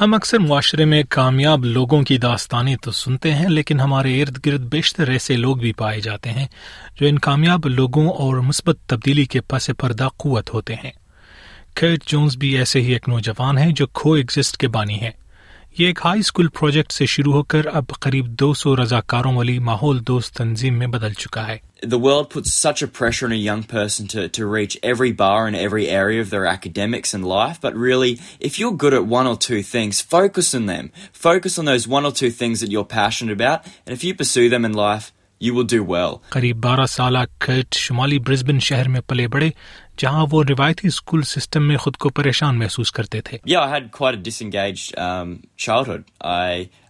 ہم اکثر معاشرے میں کامیاب لوگوں کی داستانیں تو سنتے ہیں لیکن ہمارے ارد گرد بیشتر ایسے لوگ بھی پائے جاتے ہیں جو ان کامیاب لوگوں اور مثبت تبدیلی کے پس پردہ قوت ہوتے ہیں کھیت جونس بھی ایسے ہی ایک نوجوان ہیں جو کھو ایگزٹ کے بانی ہیں یہ ایک ہائی اسکول پروجیکٹ سے شروع ہو کر اب قریب دو سو رضاکاروں والی ماحول دوست تنظیم میں بدل چکا ہے قریب بارہ سالہ کٹ شمالی برسبن شہر میں پلے بڑے جہاں وہ روایتی اسکول سسٹم میں خود کو پریشان محسوس کرتے تھے um,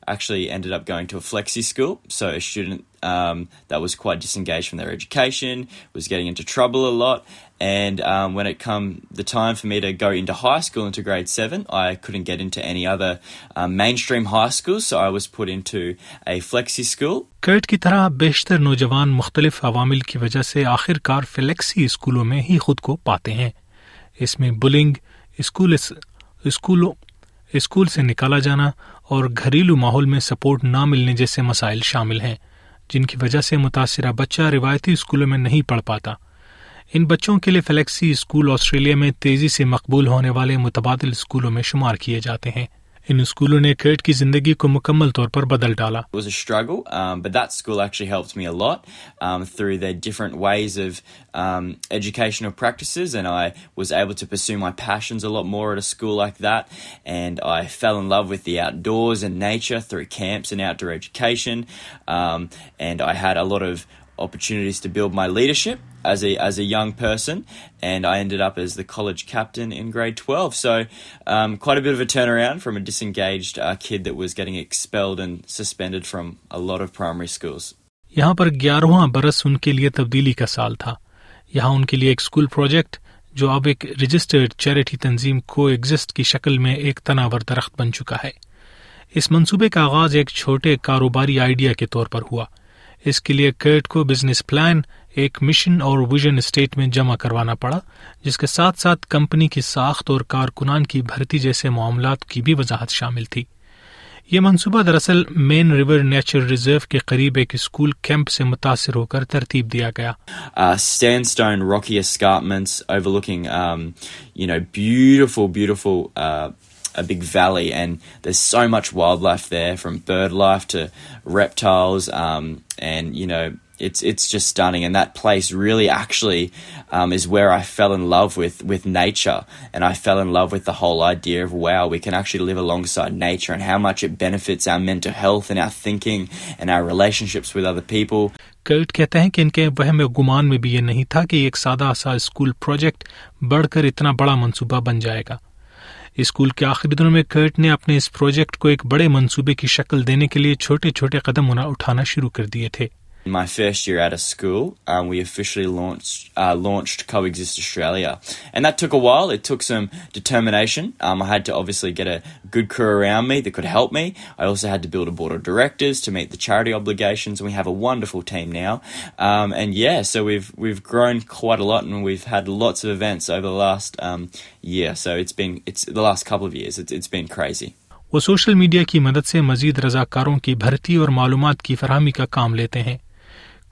actually ended up going to a flexi school. So a student um, that was quite disengaged from their education was getting into trouble a lot. And um, when it come the time for me to go into high school into grade seven, I couldn't get into any other um, mainstream high school, so I was put into a flexi school. کرٹ کی طرح بیشتر نوجوان مختلف عوامل کی وجہ سے آخر کار فلیکسی اسکولوں میں ہی خود کو پاتے ہیں اس میں بلنگ اسکول اسکولوں اسکول سے نکالا جانا اور گھریلو ماحول میں سپورٹ نہ ملنے جیسے مسائل شامل ہیں جن کی وجہ سے متاثرہ بچہ روایتی اسکولوں میں نہیں پڑھ پاتا ان بچوں کے لیے فلیکسی اسکول آسٹریلیا میں تیزی سے مقبول ہونے والے متبادل اسکولوں میں شمار کیے جاتے ہیں ان اسکولوں نے کیٹ کی زندگی کو مکمل طور پر بدل ڈالا was a struggle um but that school actually helped me a lot um through their different ways of um educational practices and i was able to pursue my passions a lot more at a school like that and i fell in love with the outdoors and nature through camps and outdoor education um and i had a lot of opportunities to build my leadership as as as a a a a a a young person, and and I ended up the college captain in grade twelve. So, um, quite bit of of turnaround from from disengaged uh, kid that was getting expelled suspended lot primary schools. یہاں پر گیارہواں برس ان کے لیے تبدیلی کا سال تھا یہاں ان کے لیے ایک اسکول پروجیکٹ جو اب ایک رجسٹرڈ چیریٹی تنظیم کو ایگزسٹ کی شکل میں ایک تناور درخت بن چکا ہے اس منصوبے کا آغاز ایک چھوٹے کاروباری آئیڈیا کے طور پر ہوا اس کے لیے کیٹ کو بزنس پلان ایک مشن اور ویژن اسٹیٹ میں جمع کروانا پڑا جس کے ساتھ ساتھ کمپنی کی ساخت اور کارکنان کی بھرتی جیسے معاملات کی بھی وضاحت شامل تھی یہ منصوبہ دراصل مین ریور نیچرل ریزرو کے قریب ایک اسکول کیمپ سے متاثر ہو کر ترتیب دیا گیا uh, a big valley, and there's so much wildlife there, from bird life to reptiles, um, and you know. It's, it's just stunning. And that place really actually um, is where I fell in love with, with nature. And I fell in love with the whole idea of wow, we can actually live alongside nature and how much it benefits our mental health and our thinking and our relationships with other people. Cult کہتے ہیں کہ ان کے وہم گمان میں بھی یہ نہیں تھا کہ ایک سادہ سا اسکول پروجیکٹ بڑھ کر اتنا بڑا منصوبہ بن جائے گا اسکول کے آخری دنوں میں کرٹ نے اپنے اس پروجیکٹ کو ایک بڑے منصوبے کی شکل دینے کے لیے چھوٹے چھوٹے قدم اٹھانا شروع کر دیے تھے My first year out of school, um, we officially launched uh, launched Coexist Australia, and that took a while. It took some determination. Um, I had to obviously get a good crew around me that could help me. I also had to build a board of directors to meet the charity obligations. And we have a wonderful team now, um, and yeah, so we've we've grown quite a lot, and we've had lots of events over the last um, year. So it's been it's the last couple of years. It's it's been crazy. وہ social media کی مدد سے مزید رضاکاروں کی بھرتی اور معلومات کی فراہمی کا کام لیتے ہیں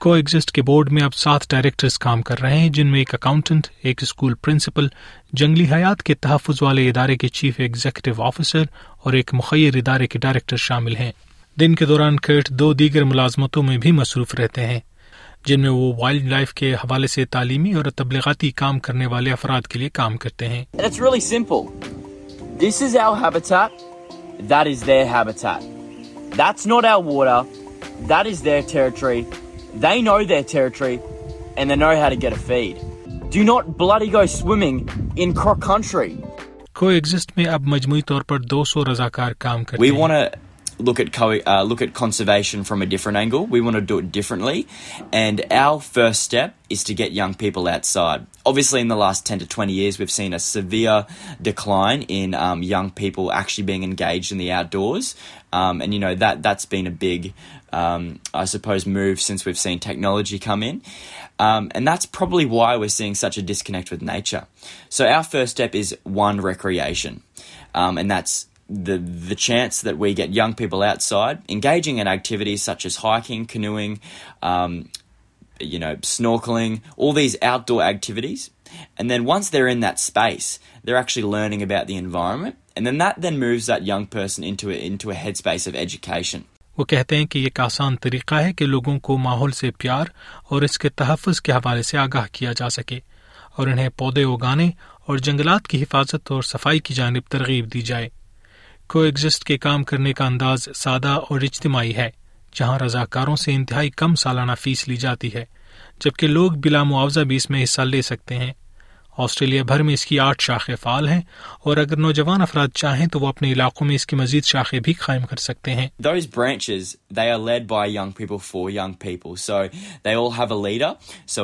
کو ایگزٹ کے بورڈ میں اب سات ڈائریکٹرز کام کر رہے ہیں جن میں ایک اکاؤنٹنٹ ایک اسکول پرنسپل جنگلی حیات کے تحفظ والے ادارے کے چیف ایگزیکٹو آفیسر اور ایک مخیر ادارے کے ڈائریکٹر شامل ہیں دن کے دوران کھیٹ دو دیگر ملازمتوں میں بھی مصروف رہتے ہیں جن میں وہ وائلڈ لائف کے حوالے سے تعلیمی اور تبلیغاتی کام کرنے والے افراد کے لیے کام کرتے ہیں That is their territory. لاسٹینٹی کلائن انگ people Um, and, you know, that's been a big, um, I suppose, move since we've seen technology come in. Um, and that's probably why we're seeing such a disconnect with nature. So our first step is one, recreation. And that's the chance that we get young people outside, engaging in activities such as hiking, canoeing, you know, snorkeling, all these outdoor activities. And then once they're in that space, they're actually learning about the environment وہ کہتے ہیں کہ یہ ایک آسان طریقہ ہے کہ لوگوں کو ماحول سے پیار اور اس کے تحفظ کے حوالے سے آگاہ کیا جا سکے اور انہیں پودے اگانے اور جنگلات کی حفاظت اور صفائی کی جانب ترغیب دی جائے کو ایگزٹ کے کام کرنے کا انداز سادہ اور اجتماعی ہے جہاں رضاکاروں سے انتہائی کم سالانہ فیس لی جاتی ہے جبکہ لوگ بلا معاوضہ بھی اس میں حصہ لے سکتے ہیں آسٹریلیا بھر میں اس کی آٹھ شاخیں فعال ہیں اور اگر نوجوان افراد چاہیں تو وہ اپنے علاقوں میں اس کی مزید شاخیں بھی قائم کر سکتے ہیں So so leader, leader,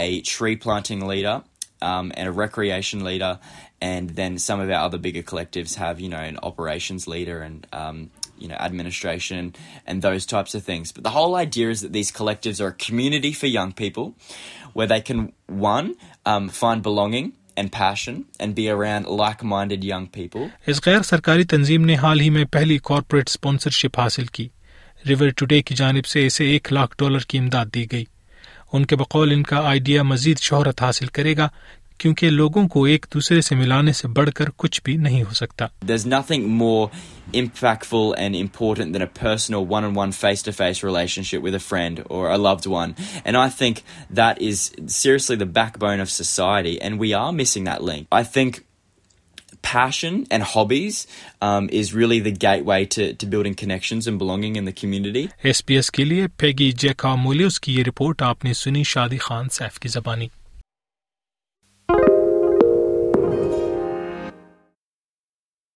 leader, leader, a a um, have you know, and um, you know, administration and those types of things. But the whole idea is that these collectives are a community for young people where they can, one, um, find belonging. And passion and be around like-minded young people. اس غیر سرکاری تنظیم نے حال ہی میں پہلی corporate sponsorship حاصل کی ریور ٹوڈے کی جانب سے اسے ایک لاکھ ڈالر کی امداد دی گئی ان کے بقول ان کا آئیڈیا مزید شہرت حاصل کرے گا کیونکہ لوگوں کو ایک دوسرے سے ملانے سے بڑھ کر کچھ بھی نہیں ہو سکتا کے لیے پیگی جیکا مولیوس کی یہ رپورٹ آپ نے سنی شادی خان سیف کی زبانی